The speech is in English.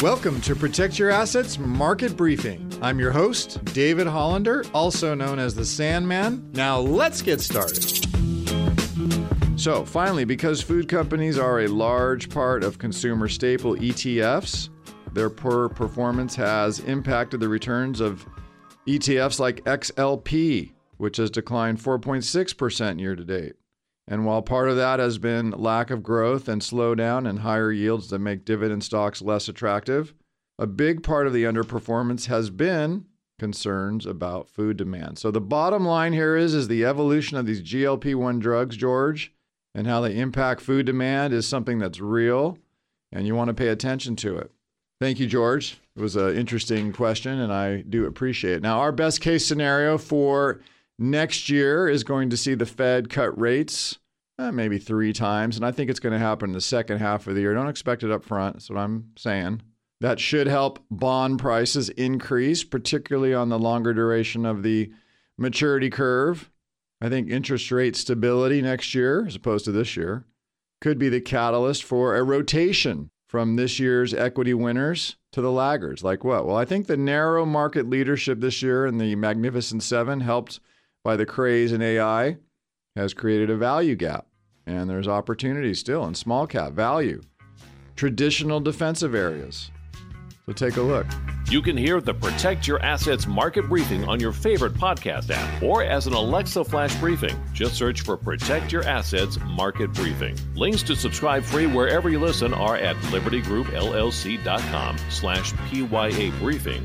Welcome to Protect Your Assets Market Briefing. I'm your host, David Hollander, also known as the Sandman. Now let's get started. So, finally, because food companies are a large part of consumer staple ETFs, their poor performance has impacted the returns of ETFs like XLP, which has declined 4.6% year to date. And while part of that has been lack of growth and slowdown and higher yields that make dividend stocks less attractive, a big part of the underperformance has been concerns about food demand. So the bottom line here is is the evolution of these GLP-1 drugs, George, and how they impact food demand is something that's real and you want to pay attention to it. Thank you, George. It was an interesting question and I do appreciate it. Now, our best case scenario for next year is going to see the Fed cut rates eh, maybe three times. And I think it's going to happen in the second half of the year. Don't expect it up front. That's what I'm saying. That should help bond prices increase, particularly on the longer duration of the maturity curve. I think interest rate stability next year, as opposed to this year, could be the catalyst for a rotation from this year's equity winners to the laggards. Like what? Well, I think the narrow market leadership this year in the Magnificent Seven helped by the craze in AI has created a value gap. And there's opportunity still in small cap value, traditional defensive areas. So take a look. You can hear the Protect Your Assets market briefing on your favorite podcast app or as an Alexa flash briefing. Just search for Protect Your Assets market briefing. Links to subscribe free wherever you listen are at libertygroupllc.com slash PYA briefing.